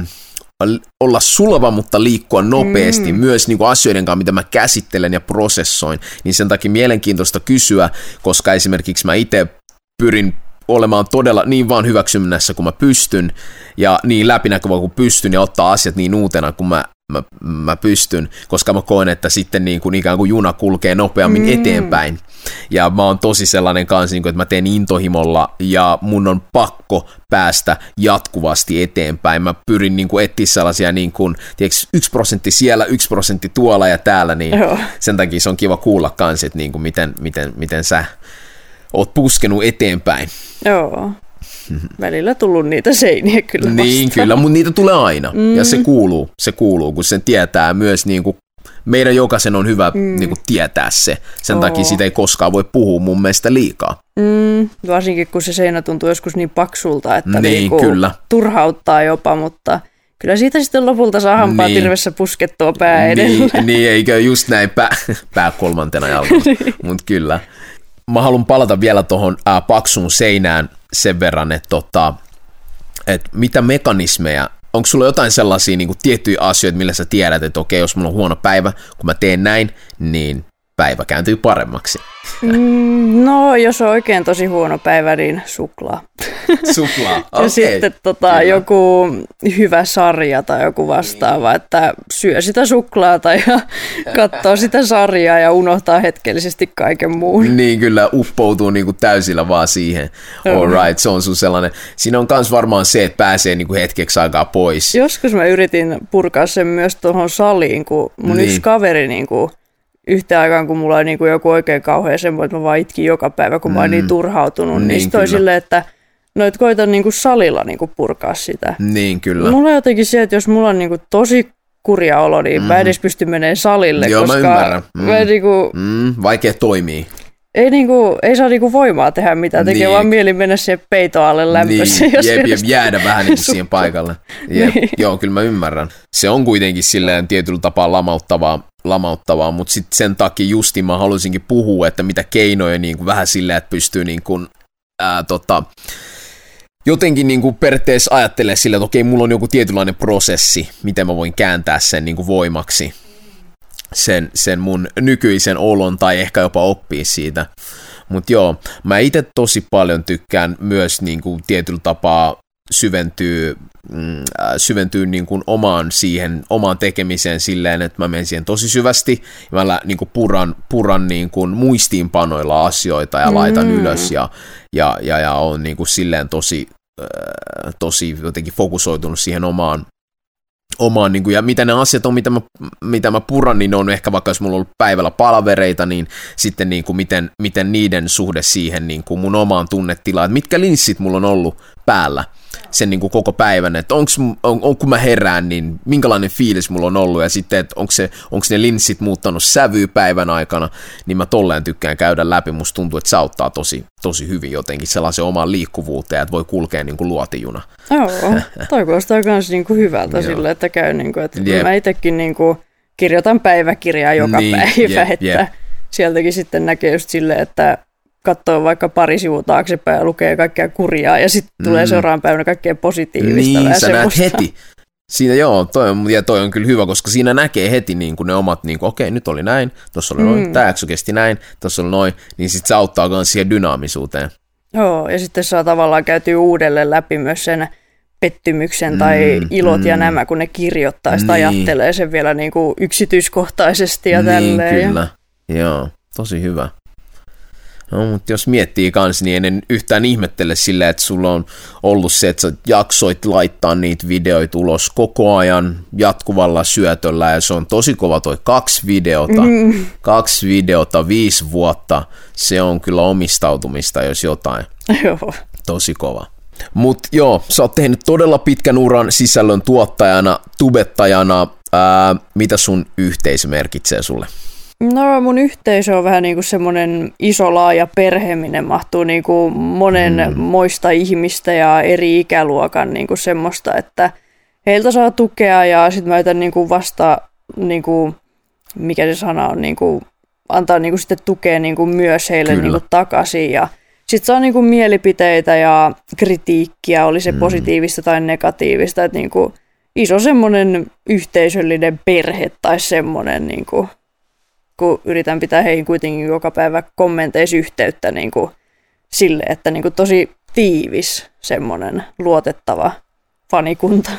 olla sulava, mutta liikkua nopeasti mm. myös niin kuin asioiden kanssa, mitä mä käsittelen ja prosessoin, niin sen takia mielenkiintoista kysyä, koska esimerkiksi mä itse pyrin olemaan todella niin vaan hyväksynnässä kuin mä pystyn ja niin läpinäkyvä kuin pystyn ja ottaa asiat niin uutena kuin mä mä, mä pystyn, koska mä koen, että sitten niin kuin ikään kuin juna kulkee nopeammin mm. eteenpäin. Ja mä oon tosi sellainen kanssa, niin kuin, että mä teen intohimolla ja mun on pakko päästä jatkuvasti eteenpäin. Mä pyrin niin kuin etsiä sellaisia niin kuin, tiedätkö, yksi prosentti siellä, yksi prosentti tuolla ja täällä, niin Joo. sen takia se on kiva kuulla kanssa, että niin kuin miten, miten, miten sä oot puskenut eteenpäin. Joo. Välillä tullut niitä seiniä kyllä Niin, vastaan. kyllä, mutta niitä tulee aina. Mm. Ja se kuuluu, se kuuluu, kun sen tietää myös niin kuin meidän jokaisen on hyvä mm. niin kuin, tietää se. Sen Oo. takia siitä ei koskaan voi puhua mun mielestä liikaa. Mm, varsinkin kun se seinä tuntuu joskus niin paksulta, että niin, niin kuin, kyllä. turhauttaa jopa, mutta kyllä siitä sitten lopulta saa hampaa niin. tirvessä puskettua pää niin, edellä. Niin, niin eikö just näin pää, pää kolmantena jalkana, niin. mutta kyllä mä haluan palata vielä tuohon äh, paksuun seinään sen verran, että tota, et mitä mekanismeja, onko sulla jotain sellaisia niin kuin, tiettyjä asioita, millä sä tiedät, että okei, jos mulla on huono päivä, kun mä teen näin, niin päivä kääntyy paremmaksi? Mm, no, jos on oikein tosi huono päivä, niin suklaa. Suklaa, okay. Ja sitten tota, joku hyvä sarja tai joku vastaava, niin. että syö sitä suklaata ja katsoo sitä sarjaa ja unohtaa hetkellisesti kaiken muun. Niin, kyllä uppoutuu niinku täysillä vaan siihen. All right, se on sun sellainen. Siinä on myös varmaan se, että pääsee niinku hetkeksi aikaa pois. Joskus mä yritin purkaa sen myös tuohon saliin, kun mun niin. yksi kaveri niinku yhtä aikaan, kun mulla on niin kuin joku oikein kauhea semmoinen, että mä vaan itkin joka päivä, kun mm. mä oon niin mm. turhautunut, niin, niin sitten silleen, että no et koitan niin kuin salilla niin kuin purkaa sitä. Niin, kyllä. Mulla on jotenkin se, että jos mulla on niin kuin tosi kurja olo, niin mm. mä edes pysty menemään salille, Joo, koska mä ymmärrän. Mm. Mä niin kuin... mm, vaikea toimii. Ei, niinku, ei saa niinku voimaa tehdä mitään, tekee niin. vaan mieli mennä siihen peitoalle lämpössä. Niin, jep, jep, jäädä vähän niinku siihen paikalle. Jep, niin. Joo, kyllä mä ymmärrän. Se on kuitenkin silleen tietyllä tapaa lamauttavaa, lamauttavaa mutta sitten sen takia justiin mä haluaisinkin puhua, että mitä keinoja niin kuin vähän silleen, että pystyy niin kuin, ää, tota, jotenkin niin kuin periaatteessa ajattelee sillä, että okei, mulla on joku tietynlainen prosessi, miten mä voin kääntää sen niin kuin voimaksi, sen, sen mun nykyisen olon tai ehkä jopa oppia siitä. Mutta joo, mä itse tosi paljon tykkään myös niin kuin tietyllä tapaa syventyy, mm, äh, syventyy niin kuin omaan siihen, omaan tekemiseen silleen, että mä menen siihen tosi syvästi ja mä niin kuin puran, puran niin kuin muistiinpanoilla asioita ja laitan mm. ylös ja, ja, ja, ja on niin kuin silleen tosi, äh, tosi jotenkin fokusoitunut siihen omaan, omaan, niin kuin, ja mitä ne asiat on, mitä mä, mitä mä puran, niin ne on ehkä vaikka jos mulla on ollut päivällä palavereita, niin sitten niin kuin, miten, miten niiden suhde siihen niin kuin mun omaan tunnetilaan, että mitkä linssit mulla on ollut päällä, sen niin kuin koko päivän, että onks, on, on, kun mä herään, niin minkälainen fiilis mulla on ollut, ja sitten, että onko, se, onko ne linssit muuttanut sävyä päivän aikana, niin mä tolleen tykkään käydä läpi, musta tuntuu, että se auttaa tosi, tosi hyvin jotenkin sellaisen oman liikkuvuuteen, että voi kulkea niin kuin luotijuna. Joo, toi kuulostaa myös niin kuin hyvältä sille, että käy, niin kuin, että yep. mä itsekin niin kuin kirjoitan päiväkirjaa joka niin, päivä, yep, että yep. sieltäkin sitten näkee just silleen, että katsoo vaikka pari sivua taaksepäin ja lukee kaikkea kurjaa ja sitten mm. tulee seuraavan päivänä kaikkea positiivista. Niin, sä näet heti. Siinä joo, toi on, ja toi on kyllä hyvä, koska siinä näkee heti niin kuin ne omat, niin kuin, okei, nyt oli näin, tuossa oli mm. noin, tämä jakso kesti näin, tuossa oli noin, niin sitten se auttaa myös siihen dynaamisuuteen. Joo, ja sitten saa tavallaan käytyä uudelleen läpi myös sen pettymyksen tai mm, ilot mm. ja nämä, kun ne kirjoittaa sitä niin. ajattelee sen vielä niin kuin yksityiskohtaisesti ja niin, tälleen. kyllä, ja... joo, tosi hyvä. No, mutta jos miettii kans, niin en yhtään ihmettele sillä, että sulla on ollut se, että sä jaksoit laittaa niitä videoita ulos koko ajan jatkuvalla syötöllä, ja se on tosi kova toi kaksi videota, mm. kaksi videota, viisi vuotta, se on kyllä omistautumista, jos jotain. Joo. Tosi kova. Mutta joo, sä oot tehnyt todella pitkän uran sisällön tuottajana, tubettajana, ää, mitä sun yhteisö merkitsee sulle? No mun yhteisö on vähän niin kuin semmoinen iso laaja perhe, minne mahtuu niin kuin monen mm. moista ihmistä ja eri ikäluokan niin kuin semmoista, että heiltä saa tukea ja sitten mä yritän niin kuin vasta, niin kuin, mikä se sana on, niin kuin, antaa niin kuin sitten tukea niin kuin myös heille niin kuin takaisin ja sitten saa niin kuin mielipiteitä ja kritiikkiä, oli se mm. positiivista tai negatiivista, että niin kuin iso semmoinen yhteisöllinen perhe tai semmoinen niin kuin kun yritän pitää heihin kuitenkin joka päivä kommenteissa yhteyttä niin kuin sille, että niin kuin tosi tiivis semmoinen luotettava fanikunta.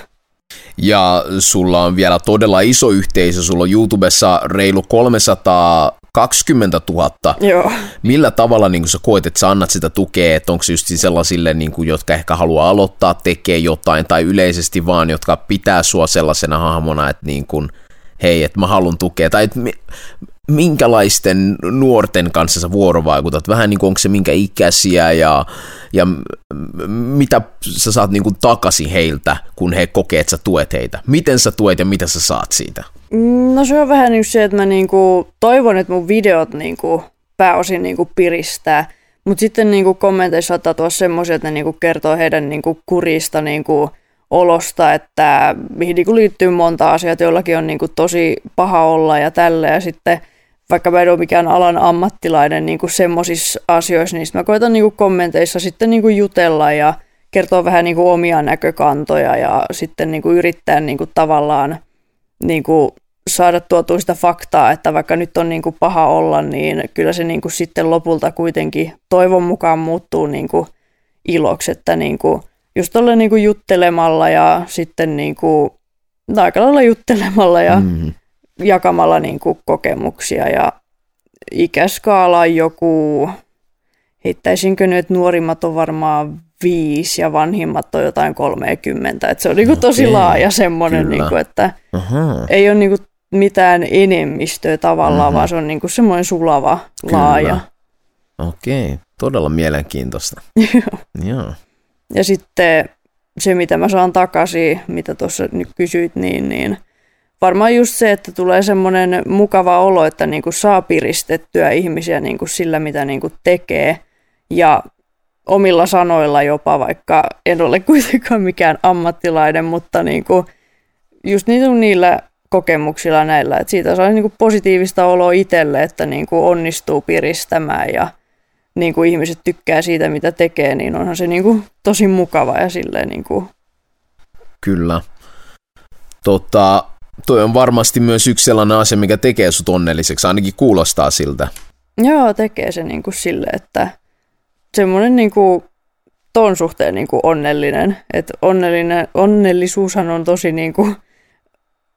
Ja sulla on vielä todella iso yhteisö, sulla on YouTubessa reilu 320 000. Joo. Millä tavalla niin sä koet, että sä annat sitä tukea, että onko se just sellaisille, niin kuin, jotka ehkä haluaa aloittaa, tekee jotain, tai yleisesti vaan, jotka pitää sua sellaisena hahmona, että niin kuin, hei, että mä haluan tukea, tai että minkälaisten nuorten kanssa sä vuorovaikutat? Vähän niin kuin onko se minkä ikäisiä ja, ja mitä sä saat niin kuin takaisin heiltä, kun he kokee, että sä tuet heitä? Miten sä tuet ja mitä sä saat siitä? Mm, no se on vähän niin se, että mä niin kuin toivon, että mun videot niin kuin pääosin niin kuin piristää, mutta sitten niin kuin kommenteissa saattaa tulla semmoisia, että ne niin kuin kertoo heidän niin kuin kurista niin kuin olosta, että mihin niin kuin liittyy monta asiaa, joillakin on niin kuin tosi paha olla ja tälle ja sitten vaikka mä en ole mikään alan ammattilainen niin kuin semmoisissa asioissa, niin mä koitan niin kuin kommenteissa sitten niin kuin jutella ja kertoa vähän niin kuin omia näkökantoja ja sitten niin kuin yrittää niin kuin tavallaan niin kuin saada tuotua sitä faktaa, että vaikka nyt on niin kuin paha olla, niin kyllä se niin kuin sitten lopulta kuitenkin toivon mukaan muuttuu niin kuin iloksi, että niin kuin just olla niin kuin juttelemalla ja sitten niin kuin, aika lailla juttelemalla ja mm jakamalla niin kuin kokemuksia ja ikäskaala on joku, heittäisinkö nyt, nuorimmat on varmaan viisi ja vanhimmat on jotain 30. Että se on niin kuin tosi laaja semmoinen, niin kuin, että Aha. ei ole niin kuin mitään enemmistöä tavallaan, Aha. vaan se on niin kuin semmoinen sulava, Kyllä. laaja. Okei, todella mielenkiintoista. Joo. Ja sitten se, mitä mä saan takaisin, mitä tuossa nyt kysyit, niin, niin – varmaan just se, että tulee semmoinen mukava olo, että niin kuin saa piristettyä ihmisiä niin kuin sillä, mitä niin kuin tekee. Ja omilla sanoilla jopa, vaikka en ole kuitenkaan mikään ammattilainen, mutta niin kuin just niillä kokemuksilla näillä, että siitä saa niin kuin positiivista oloa itselle, että niin kuin onnistuu piristämään ja niin kuin ihmiset tykkää siitä, mitä tekee, niin onhan se niin kuin tosi mukava ja silleen niin kuin... Kyllä. Tota, toi on varmasti myös yksi sellainen asia, mikä tekee sut onnelliseksi, ainakin kuulostaa siltä. Joo, tekee se niin kuin sille, että semmoinen niin kuin ton suhteen niin kuin onnellinen. Että onnellinen, onnellisuushan on tosi niin kuin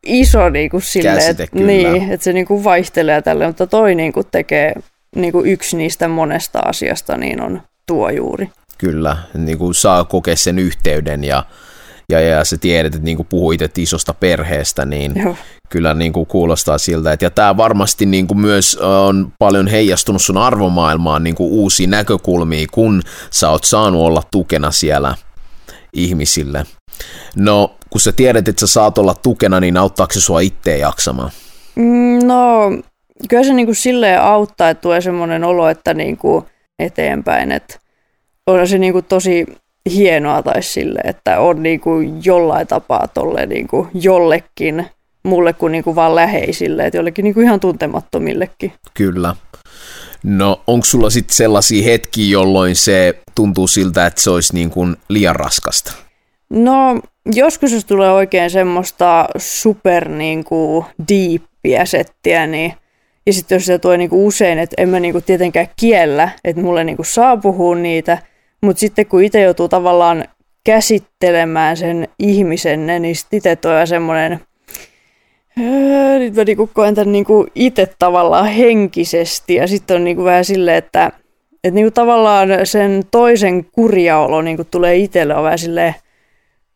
iso niin kuin sille, Käsite, että, niin, että se niin kuin vaihtelee tälle, mutta toi niin kuin tekee niin kuin yksi niistä monesta asiasta, niin on tuo juuri. Kyllä, niin kuin saa kokea sen yhteyden ja, ja, ja sä tiedät, että niin kuin puhuit että isosta perheestä, niin Joo. kyllä niin kuin kuulostaa siltä. Että, ja tämä varmasti niin kuin myös on paljon heijastunut sun arvomaailmaan niin kuin uusia näkökulmia, kun sä oot saanut olla tukena siellä ihmisille. No, kun sä tiedät, että sä saat olla tukena, niin auttaako se sua itteen jaksamaan? Mm, no, kyllä se niin kuin silleen auttaa, että tulee semmoinen olo, että niin kuin eteenpäin, että on se niin kuin tosi hienoa tai sille, että on niin kuin jollain tapaa tolle niin kuin jollekin mulle kuin, niin kuin vaan läheisille, että jollekin niin kuin ihan tuntemattomillekin. Kyllä. No onko sulla sitten sellaisia hetkiä, jolloin se tuntuu siltä, että se olisi niin kuin liian raskasta? No joskus jos tulee oikein semmoista super niin kuin deepiä settiä, niin ja sitten jos se tulee niinku usein, että en mä niinku tietenkään kiellä, että mulle niinku saa puhua niitä, mutta sitten kun itse joutuu tavallaan käsittelemään sen ihmisen, niin sitten itse tulee semmoinen, nyt mä niinku koen tämän niinku itse tavallaan henkisesti ja sitten on niinku vähän silleen, että, että niinku tavallaan sen toisen kurjaolo niinku tulee itselle on vähän silleen,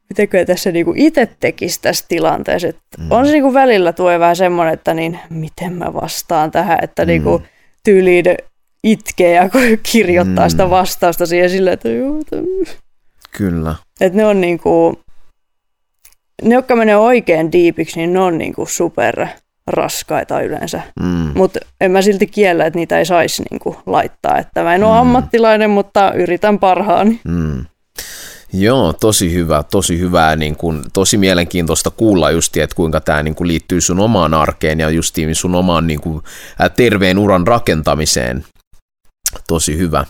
mitäkö tässä niinku itse tekisi tässä tilanteessa. että mm. On se niinku välillä tuo vähän semmoinen, että niin, miten mä vastaan tähän, että mm. niinku tyyliin itkee ja kirjoittaa mm. sitä vastausta siihen silleen, että juu, Kyllä. Että ne on niinku, ne, jotka menee oikein diipiksi, niin ne on niinku super raskaita yleensä. Mm. Mutta en mä silti kiellä, että niitä ei saisi niinku laittaa. Että mä en ole mm. ammattilainen, mutta yritän parhaani. Mm. Joo, tosi hyvä, tosi hyvää, niin kuin, tosi mielenkiintoista kuulla just, että kuinka tämä niin kuin, liittyy sun omaan arkeen ja justiin sun omaan niin kuin, terveen uran rakentamiseen. Tosi hyvä.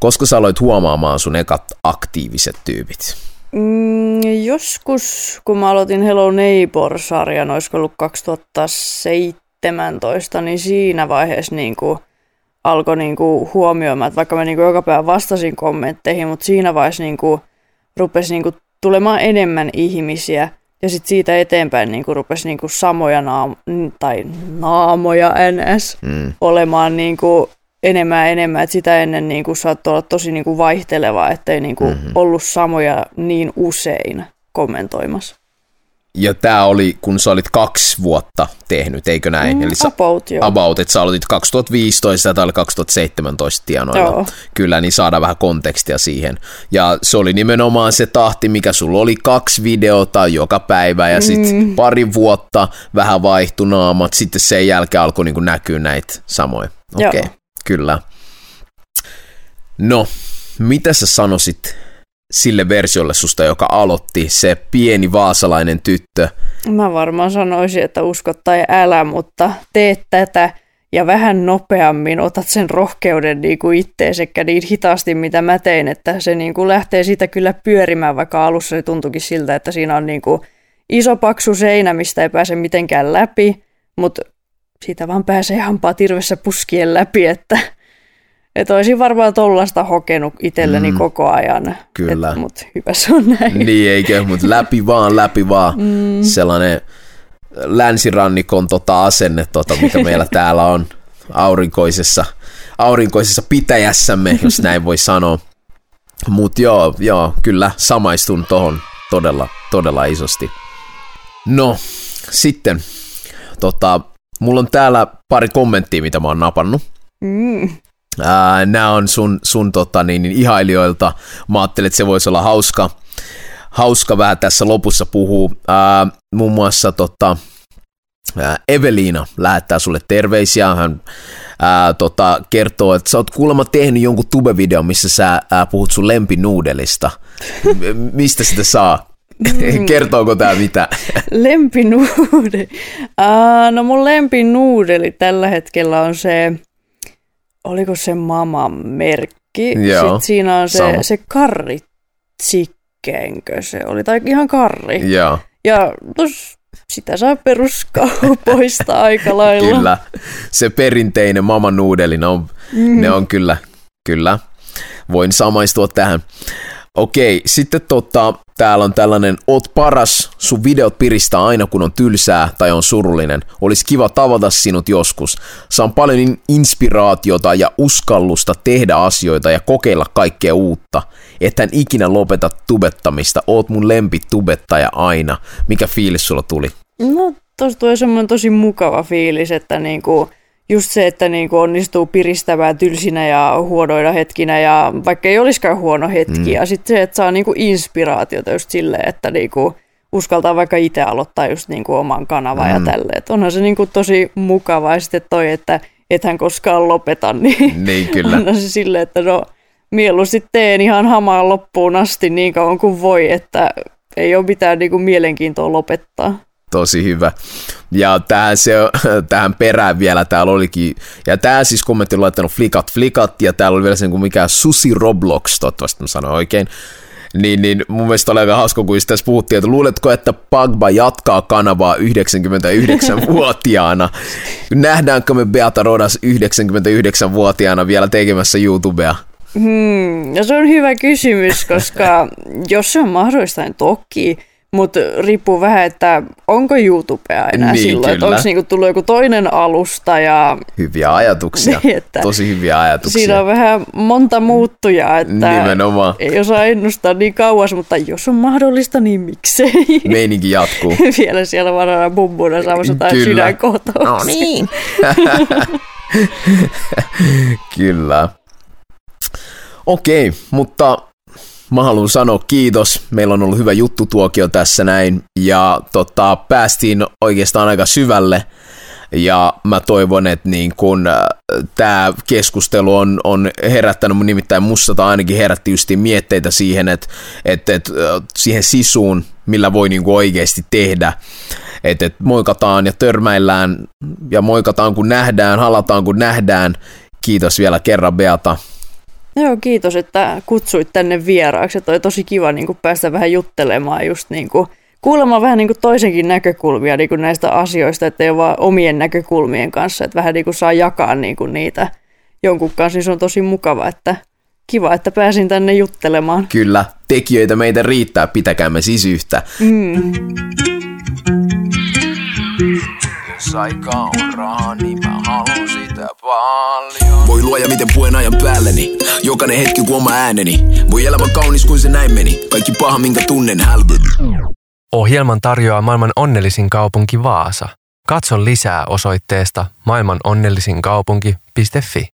Koska sä aloit huomaamaan sun ekat aktiiviset tyypit? Mm, joskus, kun mä aloitin Hello Neighbor-sarjan, olisiko ollut 2017, niin siinä vaiheessa niin kuin – alkoi niinku huomioimaan, että vaikka mä niinku joka päivä vastasin kommentteihin, mutta siinä vaiheessa niinku rupesi niinku tulemaan enemmän ihmisiä ja sitten siitä eteenpäin niinku rupesi niinku samoja naam- tai naamoja ns. Mm. olemaan niinku enemmän ja enemmän, että sitä ennen niinku saattoi olla tosi niinku vaihtelevaa, ettei niinku mm-hmm. ollut samoja niin usein kommentoimassa. Ja tämä oli, kun sä olit kaksi vuotta tehnyt, eikö näin? Mm, Eli sä, about, joo. About, että sä aloitit 2015 ja tämä oli 2017 tienoilla. Joo. Kyllä, niin saadaan vähän kontekstia siihen. Ja se oli nimenomaan se tahti, mikä sulla oli kaksi videota joka päivä ja sitten mm. pari vuotta vähän vaihtui naamat, sitten sen jälkeen alkoi niin näkyä näitä samoja. Okei, okay, kyllä. No, mitä sä sanoisit sille versiolle susta, joka aloitti, se pieni vaasalainen tyttö? Mä varmaan sanoisin, että usko tai älä, mutta tee tätä ja vähän nopeammin otat sen rohkeuden niin kuin itteen sekä niin hitaasti, mitä mä tein, että se niin kuin lähtee siitä kyllä pyörimään, vaikka alussa se tuntukin siltä, että siinä on niin kuin iso paksu seinä, mistä ei pääse mitenkään läpi, mutta siitä vaan pääsee hampaa tirvessä puskien läpi, että että olisin varmaan tollasta hokenut itselleni mm, koko ajan. Kyllä. Mutta hyvä se on näin. Niin, eikä, mutta läpi vaan, läpi vaan. Mm. Sellainen länsirannikon tota asenne, tota, mikä meillä täällä on aurinkoisessa, aurinkoisessa pitäjässämme, jos näin voi sanoa. Mutta joo, joo, kyllä samaistun tohon todella, todella isosti. No, sitten, tota, mulla on täällä pari kommenttia, mitä mä oon napannut. Mm. Nämä on sun, sun tota, niin, niin, ihailijoilta. Mä ajattelin, että se voisi olla hauska. hauska vähän tässä lopussa puhuu. Ää, muun muassa tota, Eveliina lähettää sulle terveisiä. Hän ää, tota, kertoo, että sä oot kuulemma tehnyt jonkun tube-videon, missä sä ää, puhut sun lempinuudelista. Mistä sitä saa? Mm. Kertooko tämä mitä? Lempinuudeli. Uh, no mun lempinuudeli tällä hetkellä on se, oliko se mama merkki? Joo, Sitten siinä on se, se karri tsikkeenkö se oli, tai ihan karri. Joo. Ja tos, sitä saa peruskaupoista aika lailla. Kyllä, se perinteinen mama nuudeli, on, mm. ne on kyllä, kyllä. Voin samaistua tähän. Okei, sitten tota, täällä on tällainen, oot paras, sun videot piristää aina kun on tylsää tai on surullinen. Olisi kiva tavata sinut joskus. Saan paljon inspiraatiota ja uskallusta tehdä asioita ja kokeilla kaikkea uutta. Ethän ikinä lopeta tubettamista, oot mun lempitubettaja aina. Mikä fiilis sulla tuli? No, tossa tulee semmoinen tosi mukava fiilis, että niinku, just se, että niinku onnistuu piristämään tylsinä ja huonoina hetkinä ja vaikka ei olisikaan huono hetki. Mm. Ja sitten se, että saa niinku inspiraatiota just silleen, että niinku uskaltaa vaikka itse aloittaa just niinku oman kanavan mm. ja tälleen. Et onhan se niinku tosi mukava ja sitten toi, että ethän koskaan lopeta, niin, niin kyllä. onhan se silleen, että no mieluusti teen ihan hamaan loppuun asti niin kauan kuin voi, että ei ole mitään niinku mielenkiintoa lopettaa tosi hyvä. Ja tähän, se, tähän perään vielä täällä olikin, ja tämä siis kommentti on laittanut flikat flikat, ja täällä oli vielä sen kuin mikä Susi Roblox, toivottavasti mä sanoin oikein. Niin, niin mun mielestä oli aika hauska, kun tässä puhuttiin, että luuletko, että Pagba jatkaa kanavaa 99-vuotiaana? Nähdäänkö me Beata Rodas 99-vuotiaana vielä tekemässä YouTubea? Hmm, no se on hyvä kysymys, koska jos se on mahdollista, niin toki. Mutta riippuu vähän, että onko YouTubea enää niin, silloin, että onko niinku tullut joku toinen alusta. Ja... Hyviä ajatuksia, niin, että tosi hyviä ajatuksia. Siinä on vähän monta muuttujaa, että Nimenomaan. ei osaa ennustaa niin kauas, mutta jos on mahdollista, niin miksei. Meininki jatkuu. Vielä siellä vanhana bumbuna saamassa jotain sydänkohtauksia. No niin. Kyllä. Okei, okay, mutta mä haluan sanoa kiitos. Meillä on ollut hyvä juttutuokio tässä näin ja tota, päästiin oikeastaan aika syvälle ja mä toivon, että niin kun äh, tämä keskustelu on, on herättänyt nimittäin musta tai ainakin herätti just mietteitä siihen, että että että äh, siihen sisuun, millä voi niin oikeasti tehdä. Että että moikataan ja törmäillään ja moikataan kun nähdään, halataan kun nähdään. Kiitos vielä kerran Beata. Joo, kiitos, että kutsuit tänne vieraaksi. Oli tosi kiva niin kuin päästä vähän juttelemaan just niin kuin, kuulemaan vähän niin kuin toisenkin näkökulmia niin kuin näistä asioista, että ei ole vaan omien näkökulmien kanssa, että vähän niin kuin saa jakaa niin kuin niitä jonkun kanssa, niin se on tosi mukava, että kiva, että pääsin tänne juttelemaan. Kyllä, tekijöitä meitä riittää, pitäkäämme siis yhtä. Mm. Jos aika on rahaa, niin mä haluan sitä paljon. Voi luoja, miten puen ajan päälleni. Jokainen hetki kuin oma ääneni. Voi elämä kaunis kuin se näin meni. Kaikki paha, minkä tunnen hälveni. Ohjelman tarjoaa maailman onnellisin kaupunki Vaasa. Katso lisää osoitteesta maailmanonnellisinkaupunki.fi.